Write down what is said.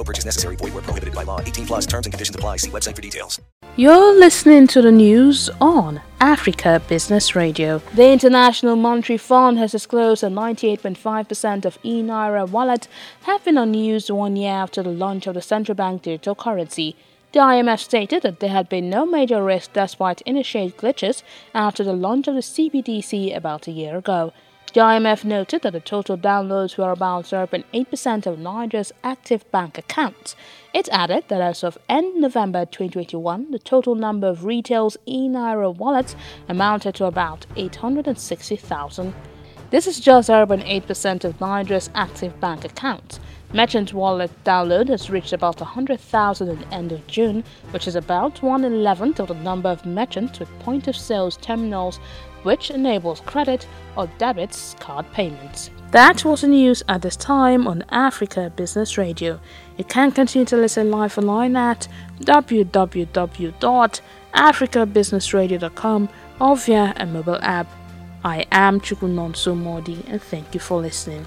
No purchase necessary. Void were prohibited by law. 18 plus terms and conditions apply. See website for details. You're listening to the news on Africa Business Radio. The International Monetary Fund has disclosed that 98.5% of e-Naira wallet have been unused one year after the launch of the central bank digital currency. The IMF stated that there had been no major risk despite initial glitches after the launch of the CBDC about a year ago. The IMF noted that the total downloads were about 0.8% of Nigeria's active bank accounts. It added that as of end November 2021, the total number of retail's e-Naira wallets amounted to about 860,000. This is just 0.8% of Nigeria's active bank accounts. Merchant wallet download has reached about 100,000 at the end of June, which is about 1 11th of the number of merchants with point of sales terminals, which enables credit or debit card payments. That was the news at this time on Africa Business Radio. You can continue to listen live online at www.africabusinessradio.com or via a mobile app. I am Chukwunonso Modi and thank you for listening.